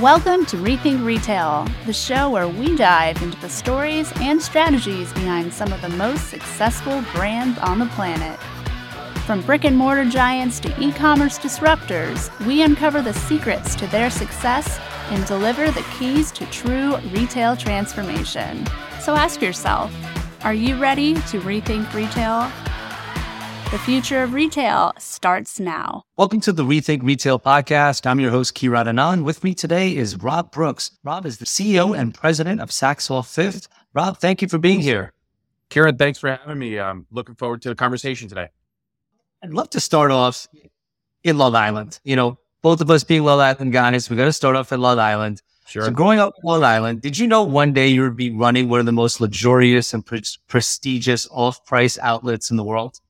Welcome to Rethink Retail, the show where we dive into the stories and strategies behind some of the most successful brands on the planet. From brick and mortar giants to e commerce disruptors, we uncover the secrets to their success and deliver the keys to true retail transformation. So ask yourself are you ready to rethink retail? The future of retail starts now. Welcome to the Rethink Retail podcast. I'm your host, Kirat Anand. With me today is Rob Brooks. Rob is the CEO and president of Saks Off Fifth. Rob, thank you for being here. Kiran, thanks for having me. I'm looking forward to the conversation today. I'd love to start off in Long Island. You know, both of us being Long Island guys, we got to start off in Long Island. Sure. So, growing up in Long Island, did you know one day you would be running one of the most luxurious and pre- prestigious off price outlets in the world?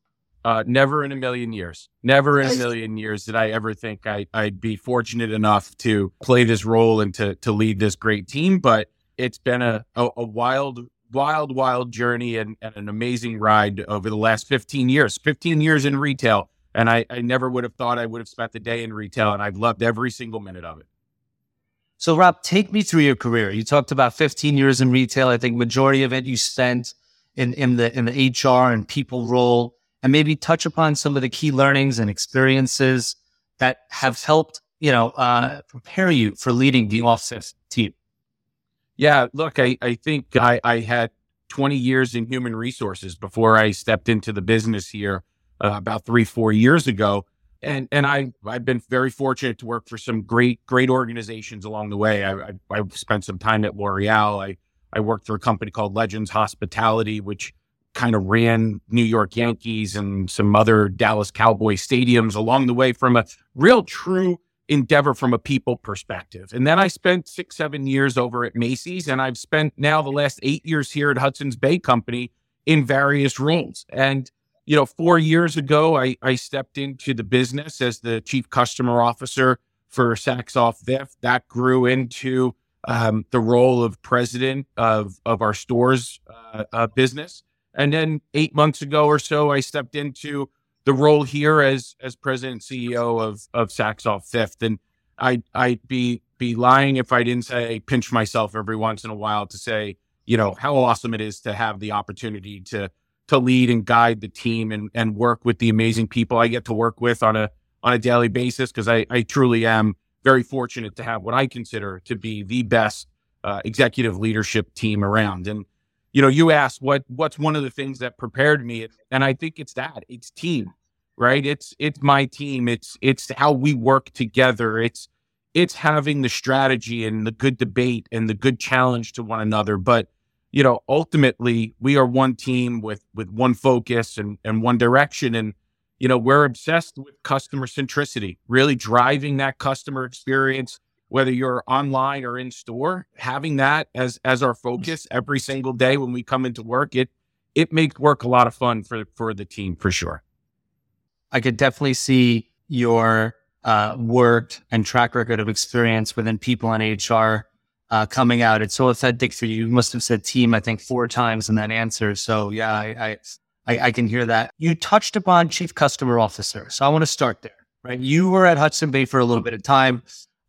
Uh, never in a million years, never in a million years did I ever think I, would be fortunate enough to play this role and to to lead this great team. But it's been a, a, a wild, wild, wild journey and, and, an amazing ride over the last 15 years, 15 years in retail. And I, I never would have thought I would have spent the day in retail. And I've loved every single minute of it. So Rob, take me through your career. You talked about 15 years in retail. I think majority of it you spent in, in the in the HR and people role and maybe touch upon some of the key learnings and experiences that have helped, you know, uh, prepare you for leading the Off Fifth team. Yeah, look, I, I think I, I had 20 years in human resources before I stepped into the business here uh, about three, four years ago. And, and I, I've been very fortunate to work for some great, great organizations along the way. I, I, I spent some time at L'Oreal. I, I worked for a company called Legends Hospitality, which kind of ran New York Yankees and some other Dallas Cowboy stadiums along the way from a real true endeavor from a people perspective. And then I spent six, seven years over at Macy's, and I've spent now the last eight years here at Hudson's Bay Company in various roles. And, you know, four years ago, I, I stepped into the business as the chief customer officer for Saks Off Fifth. That grew into um, the role of president of, of our stores uh, uh, business. And then eight months ago or so, I stepped into the role here as as president and CEO of of Saks Off Fifth. And I I'd be be lying if I didn't say pinch myself every once in a while to say, you know, how awesome it is to have the opportunity to to lead and guide the team and and work with the amazing people I get to work with on a on a daily basis because I, I truly am very fortunate to have what I consider to be the best uh, executive leadership team around. And you know, you asked what what's one of the things that prepared me, and I think it's that it's team, right? It's it's my team. It's it's how we work together. It's it's having the strategy and the good debate and the good challenge to one another. But you know, ultimately, we are one team with with one focus and and one direction. And you know, we're obsessed with customer centricity, really driving that customer experience whether you're online or in store, having that as as our focus every single day when we come into work, it it makes work a lot of fun for for the team for sure. I could definitely see your uh, work and track record of experience within people and HR uh, coming out. It's so authentic for you. You must have said team, I think, four times in that answer. So yeah, I, I, I can hear that. You touched upon chief customer officer. So I want to start there, right? You were at Hudson Bay for a little bit of time.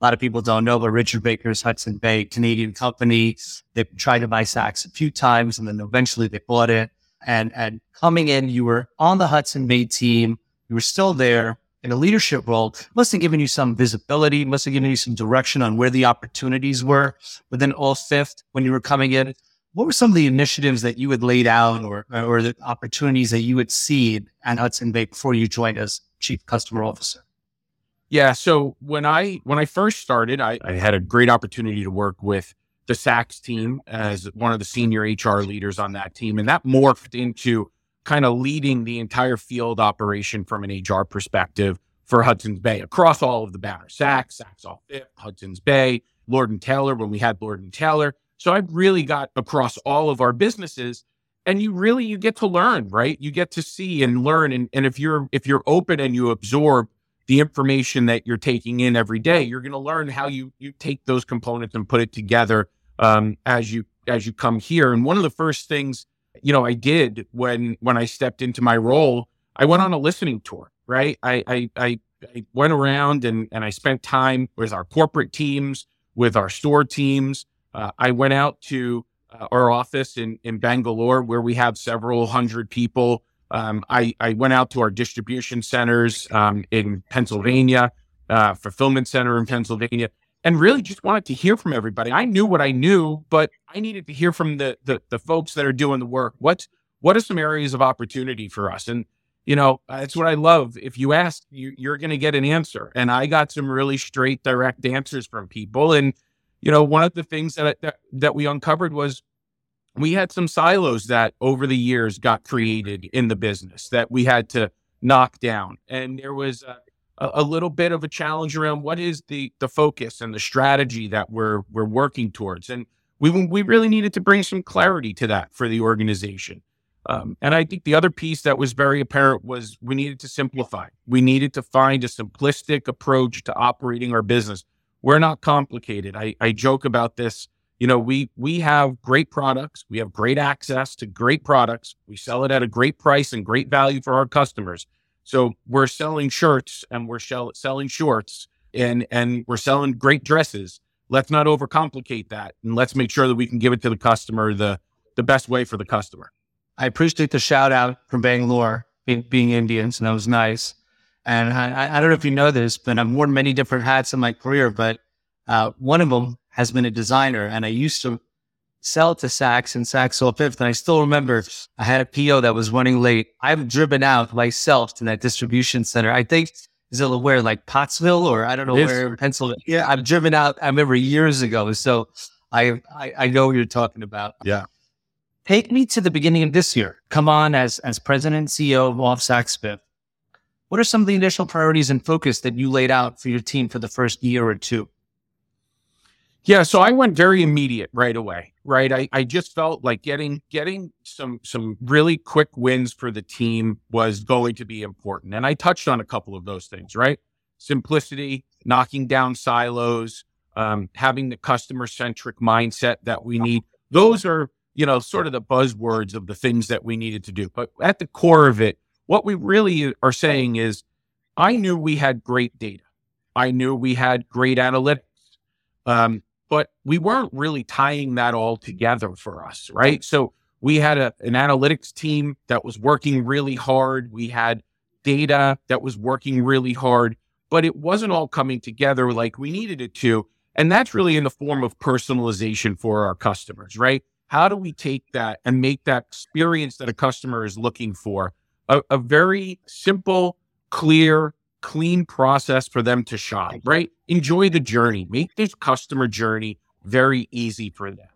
A lot of people don't know, but Richard Baker's Hudson Bay, Canadian company. They tried to buy Saks a few times and then eventually they bought it. And, and coming in, you were on the Hudson Bay team. You were still there in a leadership role. Must have given you some visibility, must have given you some direction on where the opportunities were within Off Fifth when you were coming in. What were some of the initiatives that you had laid out or, or the opportunities that you had seen at Hudson Bay before you joined as chief customer officer? Yeah. So when I when I first started, I, I had a great opportunity to work with the Saks team as one of the senior HR leaders on that team. And that morphed into kind of leading the entire field operation from an HR perspective for Hudson's Bay across all of the banners. Saks, Saks Off Fifth, Hudson's Bay, Lord and Taylor when we had Lord and Taylor. So I've really got across all of our businesses and you really you get to learn, right? You get to see and learn and, and if you're if you're open and you absorb the information that you're taking in every day, you're going to learn how you you take those components and put it together um, as you as you come here. And one of the first things you know I did when when I stepped into my role, I went on a listening tour. Right, I I I, I went around and and I spent time with our corporate teams, with our store teams. Uh, I went out to uh, our office in, in Bangalore where we have several hundred people. Um, I, I went out to our distribution centers um, in Pennsylvania, uh, fulfillment center in Pennsylvania, and really just wanted to hear from everybody. I knew what I knew, but I needed to hear from the the, the folks that are doing the work. What what are some areas of opportunity for us? And you know, that's what I love. If you ask, you, you're going to get an answer. And I got some really straight, direct answers from people. And you know, one of the things that that, that we uncovered was we had some silos that over the years got created in the business that we had to knock down, and there was. A, a, little bit of a challenge around what is the the focus and the strategy that we're we're working towards and we we really needed to bring some clarity to that for the organization um, and I think the other piece that was very apparent was we needed to simplify. We needed to find a simplistic approach to operating our business. We're not complicated. I, I joke about this. You know, we we have great products. We have great access to great products. We sell it at a great price and great value for our customers. So we're selling shirts and we're shell- selling shorts and and we're selling great dresses. Let's not overcomplicate that, and let's make sure that we can give it to the customer the the best way for the customer. I appreciate the shout out from Bangalore being, being Indians, and that was nice. And I, I, don't know if you know this, but I've worn many different hats in my career, but uh, one of them has been a designer. And I used to sell to Saks and Saks Off Fifth. And I still remember I had a PO that was running late. I've driven out myself to that distribution center. I think is it where like Pottsville or I don't know where Pennsylvania. Yeah, I've driven out. I remember years ago. So I, I, I know what you're talking about. Yeah. Take me to the beginning of this year. Come on as as president and CEO of Off Saks Fifth. What are some of the initial priorities and focus that you laid out for your team for the first year or two? Yeah, so I went very immediate right away. Right, I, I just felt like getting getting some some really quick wins for the team was going to be important, and I touched on a couple of those things. Right, simplicity, knocking down silos, um, having the customer centric mindset that we need. Those are you know, sort of the buzzwords of the things that we needed to do. But at the core of it, what we really are saying is I knew we had great data. I knew we had great analytics. Um, but we weren't really tying that all together for us, right? So we had a, an analytics team that was working really hard. We had data that was working really hard, but it wasn't all coming together like we needed it to. And that's really in the form of personalization for our customers, right? How do we take that and make that experience that a customer is looking for a, a very simple, clear, clean process for them to shop, right? Enjoy the journey, make this customer journey very easy for them.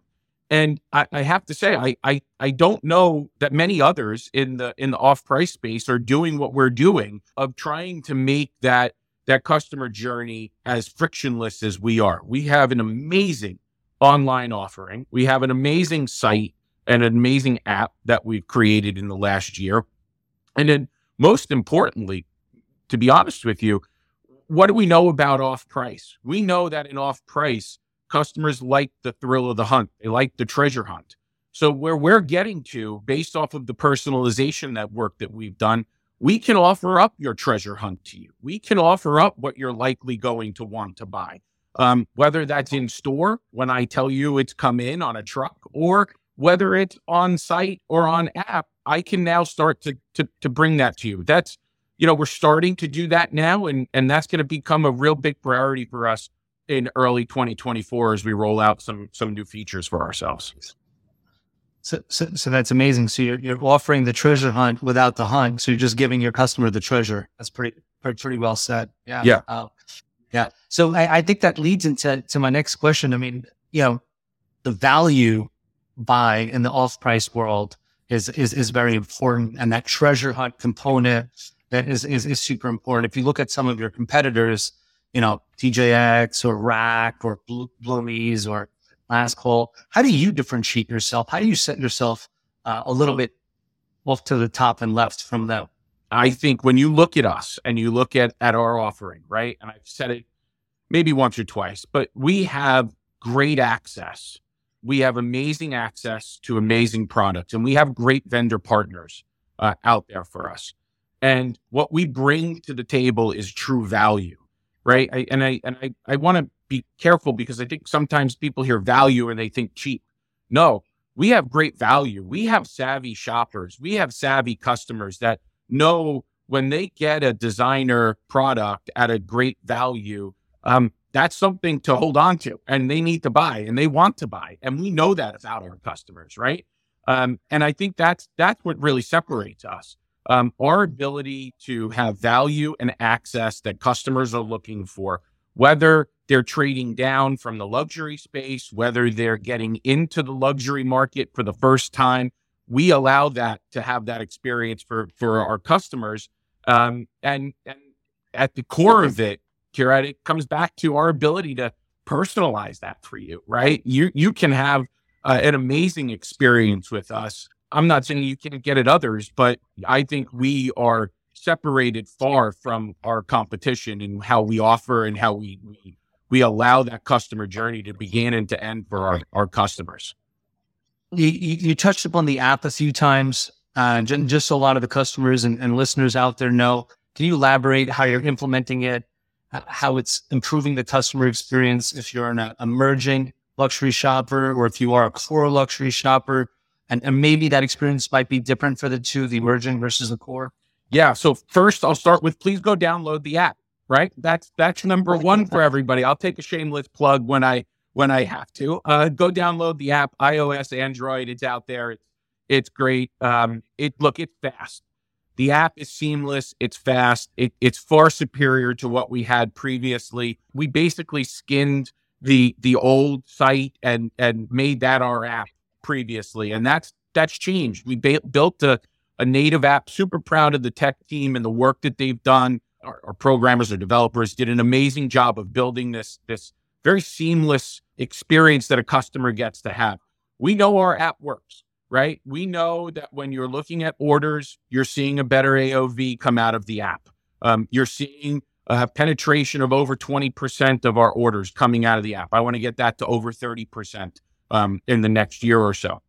And I, I, have to say, I, I I don't know that many others in the in the off price space are doing what we're doing of trying to make that that customer journey as frictionless as we are. We have an amazing online offering. We have an amazing site and an amazing app that we've created in the last year. And then, most importantly, to be honest with you, what do we know about off price? We know that in off price, customers like the thrill of the hunt, they like the treasure hunt. So, where we're getting to, based off of the personalization that work that we've done, we can offer up your treasure hunt to you. We can offer up what you're likely going to want to buy um, whether that's in store when I tell you it's come in on a truck or whether it's on site or on app, I can now start to, to, to bring that to you. That's, you know, we're starting to do that now. And, and that's going to become a real big priority for us in early 2024 as we roll out some, some new features for ourselves. So, so, so that's amazing. So you're, you're offering the treasure hunt without the hunt. So you're just giving your customer the treasure. That's pretty, pretty, pretty well said. Yeah. Yeah. Uh, yeah. So I, I think that leads into to my next question. I mean, you know, the value buy in the off price world is, is, is very important. And that treasure hunt component that is, is, is super important. If you look at some of your competitors, you know, TJX or Rack or Bloomies or Last Call, how do you differentiate yourself? How do you set yourself uh, a little bit off to the top and left from them? I think when you look at us and you look at, at our offering, right? And I've said it maybe once or twice, but we have great access. We have amazing access to amazing products and we have great vendor partners uh, out there for us. And what we bring to the table is true value, right? I, and I and I I want to be careful because I think sometimes people hear value and they think cheap. No, we have great value. We have savvy shoppers. We have savvy customers that know when they get a designer product at a great value, um, that's something to hold on to and they need to buy and they want to buy. And we know that about our customers, right? Um, and I think that's that's what really separates us. Um, our ability to have value and access that customers are looking for, whether they're trading down from the luxury space, whether they're getting into the luxury market for the first time, we allow that to have that experience for for our customers. Um, and and at the core of it, Kirat, it comes back to our ability to personalize that for you, right? You you can have uh, an amazing experience with us. I'm not saying you can't get at others, but I think we are separated far from our competition in how we offer and how we, we we allow that customer journey to begin and to end for our, our customers. You, you, touched upon the app a few times, uh, just so a lot of the customers and, and, listeners out there know. Can you elaborate how you're implementing it, how it's improving the customer experience if you're an emerging luxury shopper or if you are a core luxury shopper? And, and maybe that experience might be different for the two, the emerging versus the core. Yeah. So first, I'll start with please go download the app. Right. That's that's number one for everybody. I'll take a shameless plug when I when I have to. Uh, go download the app, iOS, Android. It's out there. It's it's great. Um, it look, it's fast. The app is seamless. It's fast. It, it's far superior to what we had previously. We basically skinned the the old site and and made that our app previously, and that's that's changed. We ba- built a a native app. Super proud of the tech team and the work that they've done. Our, our programmers or developers did an amazing job of building this this very seamless experience that a customer gets to have. We know our app works, right? We know that when you're looking at orders, you're seeing a better AOV come out of the app. Um, you're seeing a penetration of over 20% of our orders coming out of the app. I want to get that to over 30% um, in the next year or so.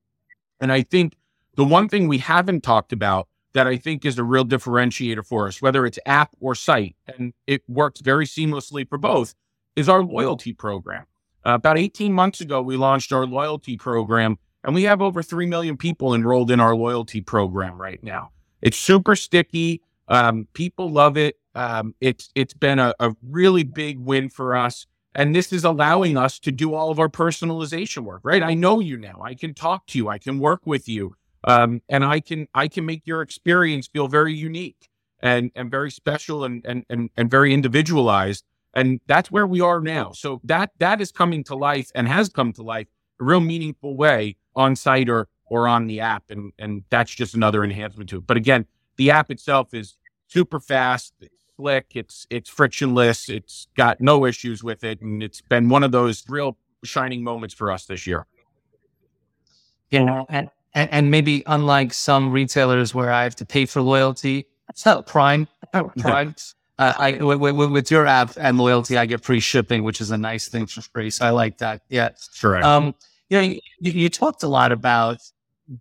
And I think the one thing we haven't talked about that I think is a real differentiator for us, whether it's app or site, and it works very seamlessly for both, is our loyalty program. Uh, about 18 months ago, we launched our loyalty program, and we have over 3 million people enrolled in our loyalty program right now. It's super sticky. Um, people love it. Um, it's it's been a, a really big win for us. And this is allowing us to do all of our personalization work, right? I know you now. I can talk to you. I can work with you um, and I can I can make your experience feel very unique and and very special and and and, and very individualized. And that's where we are now. So that that is coming to life and has come to life a real meaningful way on site or or on the app. And and that's just another enhancement to it. But again, the app itself is super fast, slick, it's it's frictionless, it's got no issues with it, and it's been one of those real shining moments for us this year. You know, and and, and, maybe unlike some retailers where I have to pay for loyalty, it's not Prime. Prime. uh, I, with, with, with, your app and loyalty, I get free shipping, which is a nice thing for free. So I like that. Yeah. Correct. Um, you know, you, you talked a lot about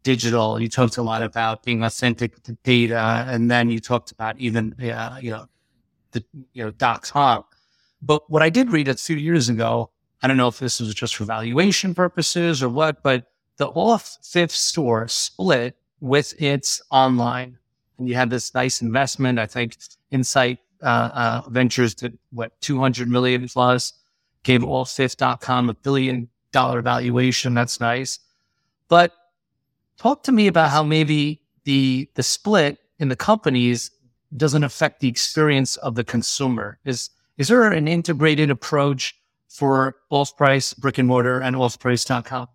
digital. You talked a lot about being authentic to data, and then you talked about even, uh, you know, the you know dot com. But what I did read a few years ago, I don't know if this was just for valuation purposes or what, but the off fifth store split with its online. And you had this nice investment. I think Insight uh, uh, Ventures did what 200 million plus, gave allfifth.com a billion dollar valuation. That's nice. But talk to me about how maybe the the split in the companies doesn't affect the experience of the consumer. Is is there an integrated approach for off price brick and mortar and off price.com?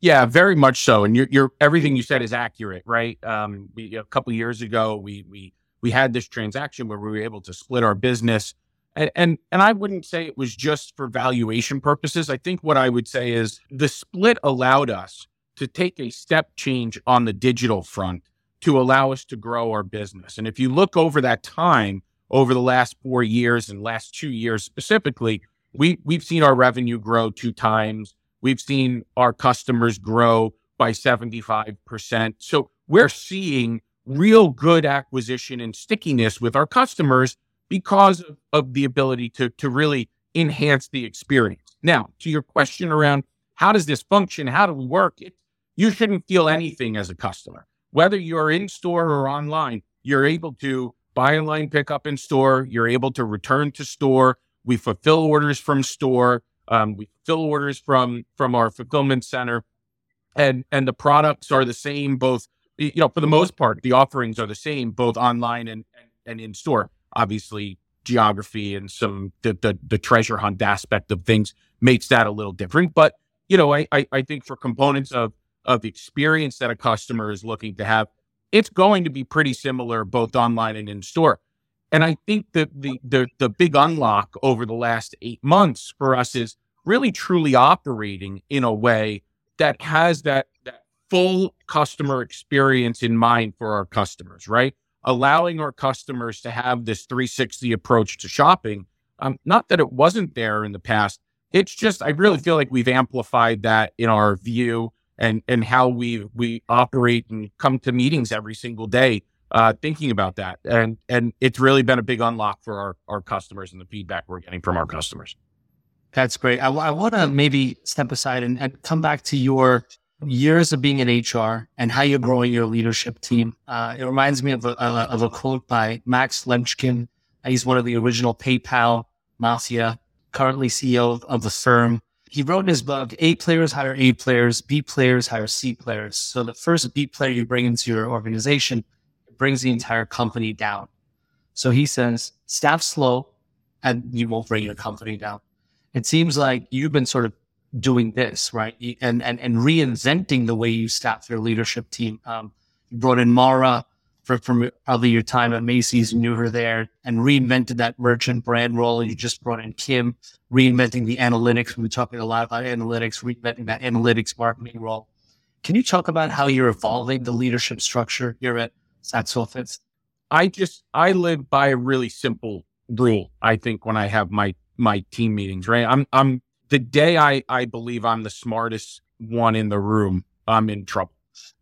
Yeah, very much so. And you're, you're everything you said is accurate, right? Um, we, a couple years ago, we we we had this transaction where we were able to split our business, and and and I wouldn't say it was just for valuation purposes. I think what I would say is the split allowed us to take a step change on the digital front to allow us to grow our business. And if you look over that time, over the last four years and last two years specifically, we we've seen our revenue grow two times We've seen our customers grow by 75%. So we're seeing real good acquisition and stickiness with our customers because of, of the ability to, to really enhance the experience. Now, to your question around how does this function? How do we work? It, you shouldn't feel anything as a customer. Whether you're in store or online, you're able to buy online, pick up in store. You're able to return to store. We fulfill orders from store. Um, we fill orders from from our fulfillment center, and and the products are the same. Both you know, for the most part, the offerings are the same both online and and, and in store. Obviously, geography and some the, the, the treasure hunt aspect of things makes that a little different. But you know, I, I I think for components of of experience that a customer is looking to have, it's going to be pretty similar both online and in store. And I think that the the the big unlock over the last eight months for us is really truly operating in a way that has that that full customer experience in mind for our customers, right? Allowing our customers to have this 360 approach to shopping. Um, not that it wasn't there in the past. It's just I really feel like we've amplified that in our view and and how we we operate and come to meetings every single day uh, thinking about that. And and it's really been a big unlock for our, our customers and the feedback we're getting from our customers. That's great. I, I want to maybe step aside and, and, come back to your years of being in HR and how you're growing your leadership team. Uh, it reminds me of a, of a quote by Max Levchin. He's one of the original PayPal mafia, currently CEO of Affirm. He wrote in his book, A players hire A players, B players hire C players. So the first B player you bring into your organization brings the entire company down. So he says, staff slow and you won't bring your company down. It seems like you've been sort of doing this, right? And, and, and reinventing the way you staff your leadership team. Um, you brought in Mara for, from probably your time at Macy's, you knew her there and reinvented that merchant brand role. You just brought in Kim, reinventing the analytics. We were talking a lot about analytics, reinventing that analytics marketing role. Can you talk about how you're evolving the leadership structure here at Saks Fifth? I just I live by a really simple rule. I think when I have my my team meetings, right? I'm I'm the day I I believe I'm the smartest one in the room, I'm in trouble.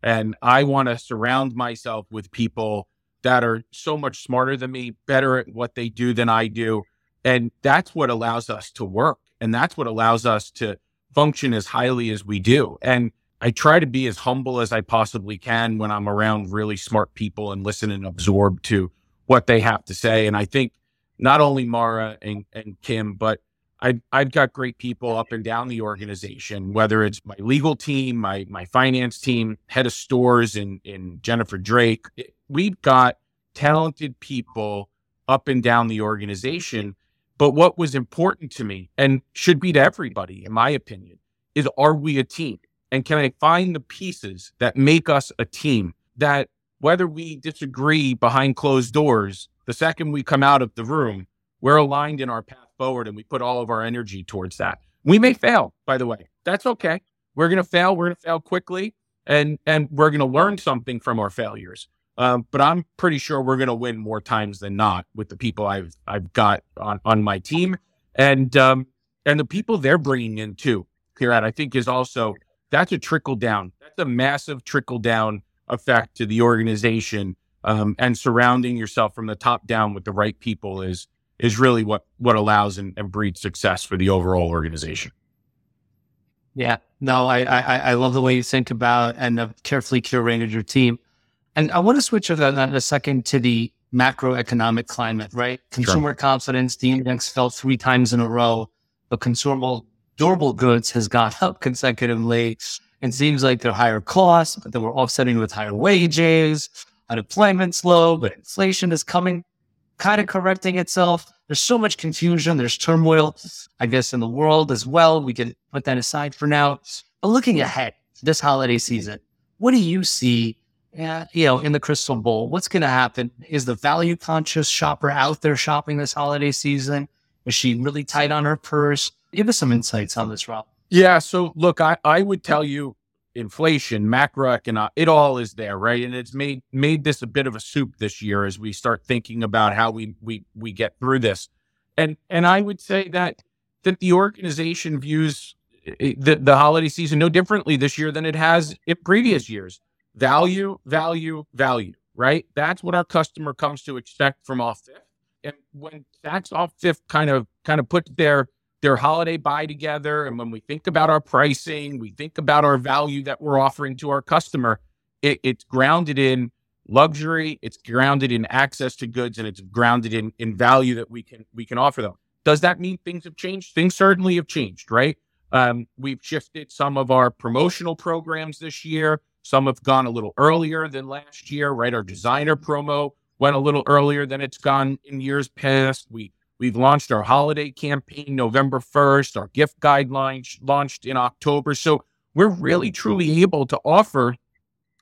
And I want to surround myself with people that are so much smarter than me, better at what they do than I do. And that's what allows us to work. And that's what allows us to function as highly as we do. And I try to be as humble as I possibly can when I'm around really smart people and listen and absorb to what they have to say. And I think not only Mara and, and Kim, but I, I've got great people up and down the organization, whether it's my legal team, my my finance team, head of stores in, in Jennifer Drake. We've got talented people up and down the organization. But what was important to me and should be to everybody, in my opinion, is are we a team? And can I find the pieces that make us a team that whether we disagree behind closed doors, the second we come out of the room, we're aligned in our path forward and we put all of our energy towards that. We may fail, by the way. That's okay. We're going to fail. We're going to fail quickly and, and we're going to learn something from our failures. Um, but I'm pretty sure we're going to win more times than not with the people I've, I've got on, on my team and, um, and the people they're bringing in too. Kirat, I think is also that's a trickle down. That's a massive trickle down effect to the organization. Um, and surrounding yourself from the top down with the right people is is really what what allows and, and breeds success for the overall organization. Yeah, no, I, I I love the way you think about and have carefully curated your team. And I want to switch in a second to the macroeconomic climate, right? Consumer sure. confidence, the index fell three times in a row, but consumer durable goods has gone up consecutively. It seems like they're higher costs, but then we're offsetting with higher wages. Unemployment's low, but inflation is coming, kind of correcting itself. There's so much confusion. There's turmoil, I guess, in the world as well. We can put that aside for now. But looking ahead this holiday season, what do you see? Uh, you know, in the crystal bowl, what's going to happen? Is the value conscious shopper out there shopping this holiday season? Is she really tight on her purse? Give us some insights on this, Rob. Yeah. So look, I, I would tell you inflation, macroeconomic, it all is there, right? And it's made made this a bit of a soup this year as we start thinking about how we we we get through this. And and I would say that that the organization views eh, the, the holiday season no differently this year than it has in previous years. Value, value, value, right? That's what our customer comes to expect from off fifth. and when Saks Off Fifth kind of kind of put their their holiday buy together, and when we think about our pricing, we think about our value that we're offering to our customer. It, it's grounded in luxury, it's grounded in access to goods, and it's grounded in in value that we can we can offer them. Does that mean things have changed? Things certainly have changed, right? Um, we've shifted some of our promotional programs this year. Some have gone a little earlier than last year, right? Our designer promo went a little earlier than it's gone in years past. We we've launched our holiday campaign November 1st. Our gift guidelines launched in October. So we're really truly able to offer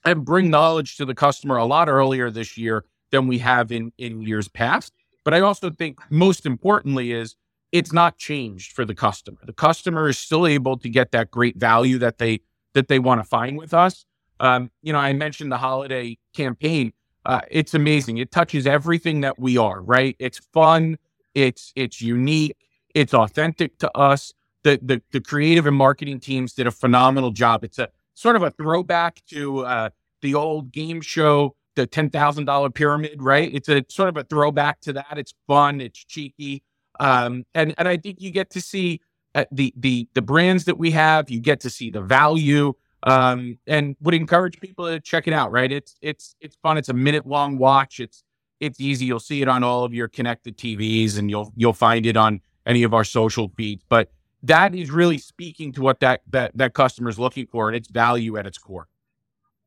and bring knowledge to the customer a lot earlier this year than we have in in years past. But I also think most importantly is it's not changed for the customer. The customer is still able to get that great value that they that they want to find with us. Um, you know, I mentioned the holiday campaign. Uh, it's amazing. It touches everything that we are. Right? It's fun. It's it's unique. It's authentic to us. The the, the creative and marketing teams did a phenomenal job. It's a sort of a throwback to uh, the old game show, the ten thousand dollar pyramid. Right? It's a sort of a throwback to that. It's fun. It's cheeky. Um, and and I think you get to see uh, the the the brands that we have. You get to see the value um, and would encourage people to check it out. Right? It's it's it's fun. It's a minute long watch. It's it's easy. You'll see it on all of your connected TVs, and you'll you'll find it on any of our social feeds. But that is really speaking to what that that that customer is looking for, and it's value at its core.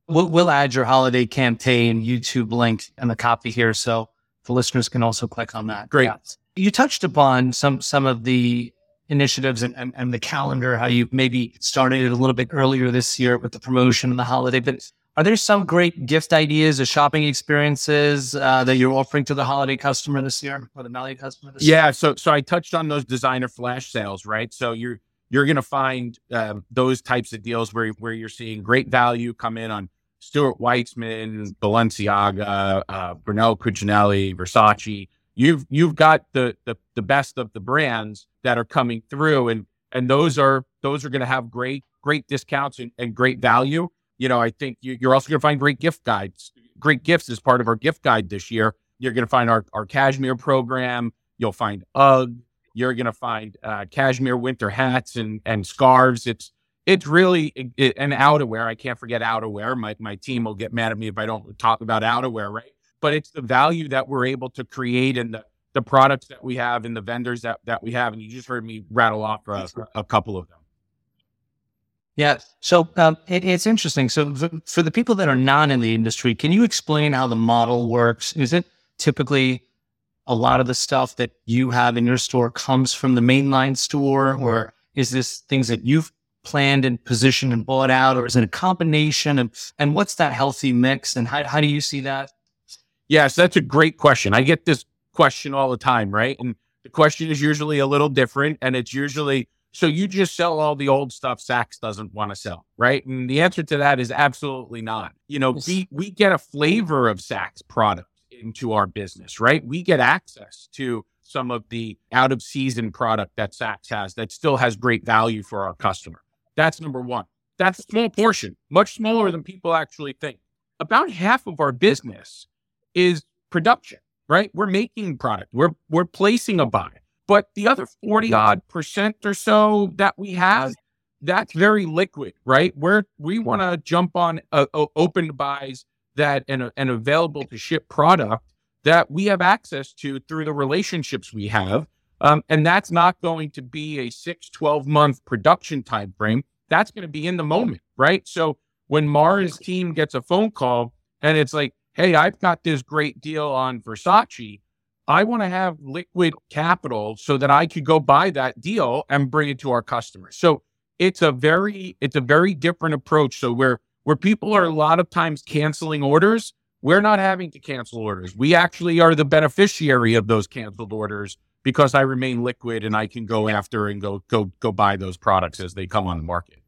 We'll, we'll add your holiday campaign YouTube link in the copy here, so the listeners can also click on that. Great. Yeah. You touched upon some some of the initiatives and, and, and, the calendar, how you maybe started it a little bit earlier this year with the promotion and the holiday. But are there some great gift ideas or shopping experiences uh, that you're offering to the holiday customer this year or the Melly customer yeah, year? so so I touched on those designer flash sales, right? So you're you're going to find um, those types of deals where where you're seeing great value come in on Stuart Weitzman, Balenciaga, uh, Brunello Cucinelli, Versace you've you've got the the the best of the brands that are coming through and and those are those are going to have great great discounts and, and, great value you know i think you, are also going to find great gift guides. Great gifts as part of our gift guide this year. You're going to find our, our cashmere program. You'll find ugg. You're going to find uh, cashmere winter hats and and scarves. It's it's really it, an outerwear. I can't forget outerwear. My, my team will get mad at me if i don't talk about outerwear right? But it's the value that we're able to create and the, the products that we have and the vendors that, that we have. And you just heard me rattle off a, a couple of them. Yeah. So um, it, it's interesting. So for the people that are not in the industry, can you explain how the model works? Is it typically a lot of the stuff that you have in your store comes from the mainline store, or is this things that you've planned and positioned and bought out, or is it a combination? And and what's that healthy mix? And how how do you see that? Yes, that's a great question. I get this question all the time, right? And the question is usually a little different. And it's usually, so you just sell all the old stuff Saks doesn't want to sell, right? And the answer to that is absolutely not. You know, we, we get a flavor of Saks product into our business, right? We get access to some of the out of season product that Saks has that still has great value for our customer. That's number one. That's a small portion, much smaller than people actually think. About half of our business is production, right? We're making product. We're we're placing a buy. But the other 40 odd percent or so that we have, that's very liquid, right? Where we want to jump on uh, open buys that and, and available to ship product that we have access to through the relationships we have. Um, and that's not going to be a six, 12 month production time frame. That's going to be in the moment, right? So when Mara's team gets a phone call and it's like, hey, I've got this great deal on Versace. I want to have liquid capital so that I could go buy that deal and bring it to our customers. So it's a very it's a very different approach. So where where people are a lot of times canceling orders, we're not having to cancel orders. We actually are the beneficiary of those canceled orders because I remain liquid and I can go after and go go go buy those products as they come on the market.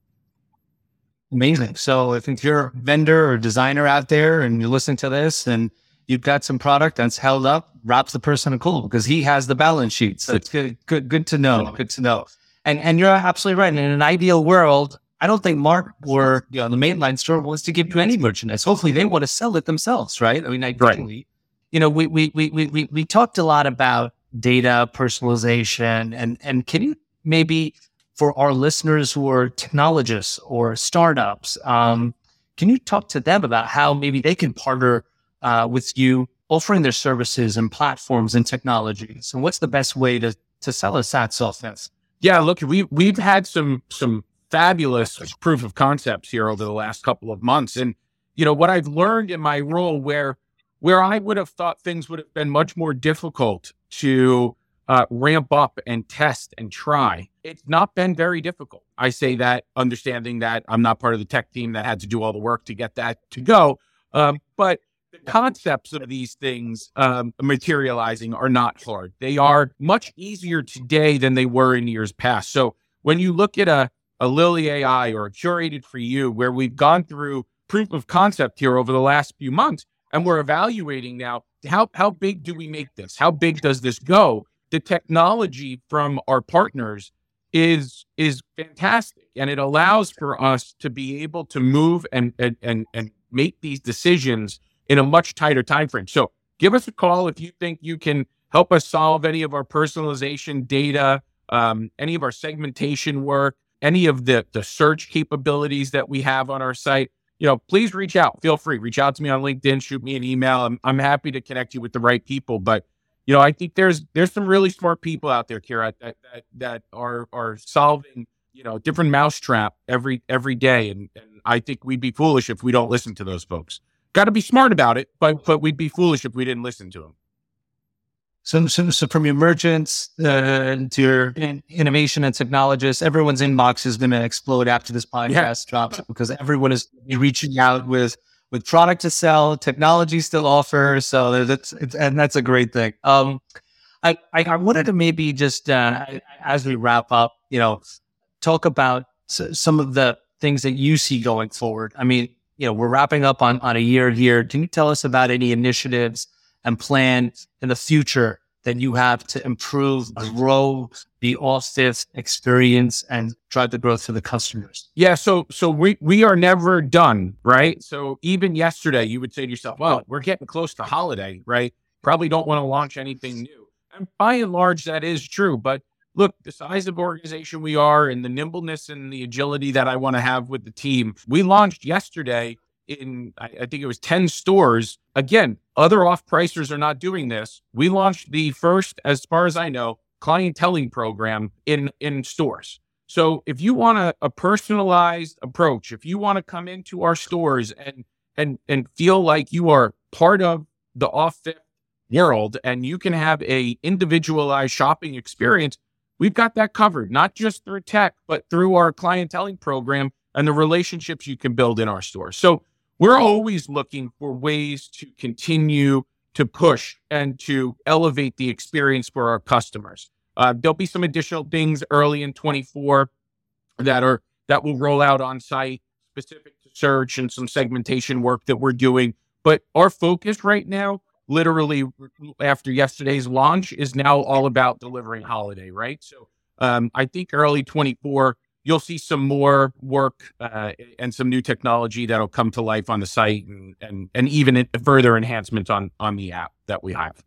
Amazing. So if you're a vendor or designer out there and you're listening to this and you've got some product that's held up, Rob's the person call because he has the balance sheet. So it's good, good, good to know. Good to know. And and you're absolutely right. in an ideal world, I don't think Mark or you know, the mainline store wants to give you any merchandise. Hopefully they want to sell it themselves, right? I mean, ideally, right. you know, we, we, we, we, we talked a lot about data personalization and, and can you maybe for our listeners who are technologists or startups, um, can you talk to them about how maybe they can partner uh, with you offering their services and platforms and technologies? And what's the best way to, to sell a SaaS software? Yeah, look, we we've had some some fabulous proof of concepts here over the last couple of months. And you know, what I've learned in my role where where I would have thought things would have been much more difficult to uh, ramp up and test and try. It's not been very difficult. I say that understanding that I'm not part of the tech team that had to do all the work to get that to go. Um, but the concepts of these things um, materializing are not hard. They are much easier today than they were in years past. So when you look at a, a Lily AI or a curated for you, where we've gone through proof of concept here over the last few months, and we're evaluating now how how big do we make this? How big does this go? The technology from our partners is is fantastic, and it allows for us to be able to move and and and, and make these decisions in a much tighter time frame. So give us a call if you think you can help us solve any of our personalization data, um, any of our segmentation work, any of the the search capabilities that we have on our site you know, please reach out. Feel free. Reach out to me on LinkedIn, shoot me an email. I'm I'm happy to connect you with the right people. But you know, I think there's there's some really smart people out there, Kirat, that that, that are are solving, you know, different mousetrap every every day. And, and I think we'd be foolish if we don't listen to those folks. Got to be smart about it, but but we'd be foolish if we didn't listen to them. So, so, so from your merchants uh, to your in, innovation and technologists, everyone's inbox is going to explode after this podcast yeah. drops because everyone is reaching out with with product to sell, technology still offer. So that's and that's a great thing. Um, I, I, I wanted to maybe just uh, as we wrap up, you know, talk about some of the things that you see going forward. I mean, you know, we're wrapping up on on a year here. Can you tell us about any initiatives? and plan in the future that you have to improve, grow the Off Fifth experience and drive the growth for the customers? Yeah, so so we we are never done, right? So even yesterday, you would say to yourself, "Well, we're getting close to holiday, right? Probably don't want to launch anything new." And by and large, that is true. But look, the size of organization we are, and the nimbleness and the agility that I want to have with the team, we launched yesterday in I, think it was 10 stores. Again, other off pricers are not doing this. We launched the first, as far as I know, clienteling program in in stores. So if you want a, a personalized approach, if you want to come into our stores and and and feel like you are part of the Off Fifth world and you can have a individualized shopping experience, we've got that covered, not just through tech, but through our clienteling program and the relationships you can build in our stores. So we're always looking for ways to continue to push and to elevate the experience for our customers. Uh, there'll be some additional things early in 24 that are that will roll out on site specific to search and some segmentation work that we're doing. But our focus right now, literally after yesterday's launch, is now all about delivering holiday, right? So um, I think early 24 you'll see some more work uh, and some new technology that'll come to life on the site and and, and even further enhancements on on the app that we have.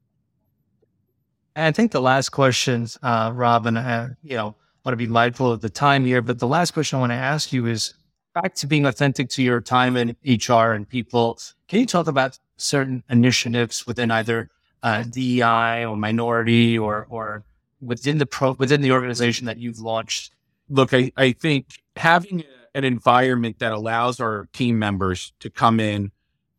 And I think the last question, uh, Rob, and I, you know, want to be mindful of the time here, but the last question I want to ask you is back to being authentic to your time in HR and people. Can you talk about certain initiatives within either uh, DEI or minority or or within the pro within the organization that you've launched look, I, I think having an environment that allows our team members to come in,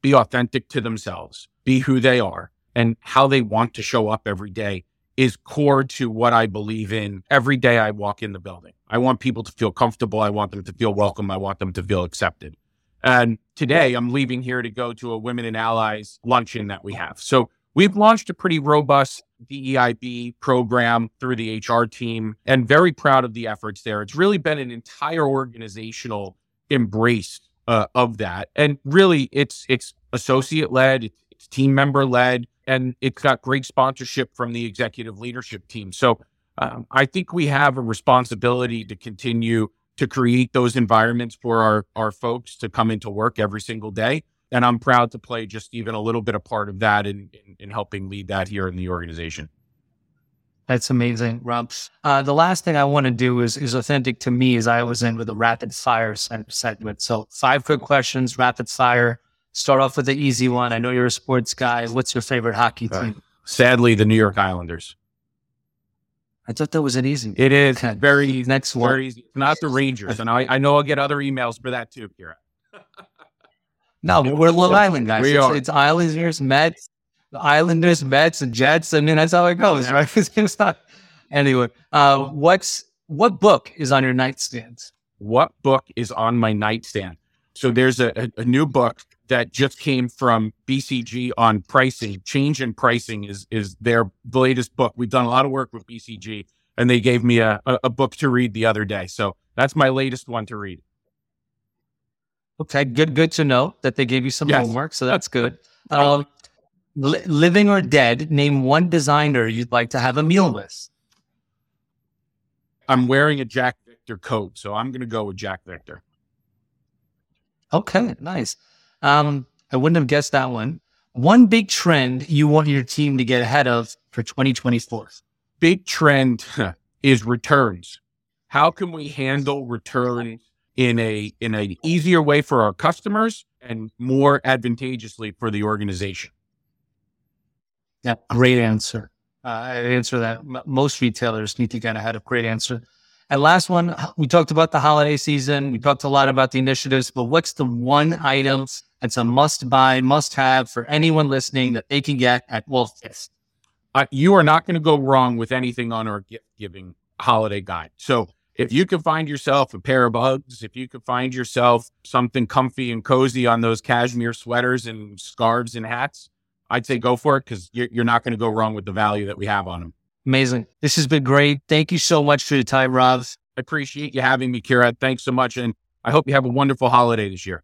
be authentic to themselves, be who they are, and how they want to show up every day is core to what I believe in every day I walk in the building. I want people to feel comfortable. I want them to feel welcome. I want them to feel accepted. And today I'm leaving here to go to a Women and Allies luncheon that we have. So We've launched a pretty robust DEIB program through the HR team and very proud of the efforts there. It's really been an entire organizational embrace uh, of that. And really it's it's associate led, it's team member led, and it's got great sponsorship from the executive leadership team. So um, I think we have a responsibility to continue to create those environments for our, our folks to come into work every single day and I'm proud to play just even a little bit of part of that in, in, in helping lead that here in the organization. That's amazing, Rob. Uh, the last thing I want to do is is authentic to me as I was in with a rapid fire segment. So five quick questions, rapid fire. Start off with the easy one. I know you're a sports guy. What's your favorite hockey team? Uh, sadly, the New York Islanders. I thought that was an easy. One. It is very easy. Next one. Very easy. It's not the Rangers, and I, I know I'll get other emails for that too, Kirat. no, we're Long Island guys. We it's, are. It's Islanders, Mets, the Islanders, Mets, and Jets. I mean, that's how it goes, right? it's not. Anyway, uh, what's what book is on your nightstand? What book is on my nightstand? So there's a, a, a new book that just came from BCG on pricing. Change in pricing is is their latest book. We've done a lot of work with BCG, and they gave me a, a, a book to read the other day. So that's my latest one to read. Okay, good good to know that they gave you some yes. homework. So that's good. Um, li- living or dead, name one designer you'd like to have a meal with. I'm wearing a Jack Victor coat, so I'm going to go with Jack Victor. Okay, nice. Um, I wouldn't have guessed that one. One big trend you want your team to get ahead of for 2024. Big trend is returns. How can we handle returns in a in an easier way for our customers and more advantageously for the organization? Yeah, great answer. Uh, I answer that. Most retailers need to get ahead of great answer. And last one, we talked about the holiday season. We talked a lot about the initiatives, but what's the one item that's a must buy, must have for anyone listening that they can get at Wolf Uh, you are not going to go wrong with anything on our gift giving holiday guide. So if you can find yourself a pair of Uggs, if you can find yourself something comfy and cozy on those cashmere sweaters and scarves and hats, I'd say go for it because you're, you're not going to go wrong with the value that we have on them. Amazing. This has been great. Thank you so much for your time, Rob. I appreciate you having me, Kirat. Thanks so much. And I hope you have a wonderful holiday this year.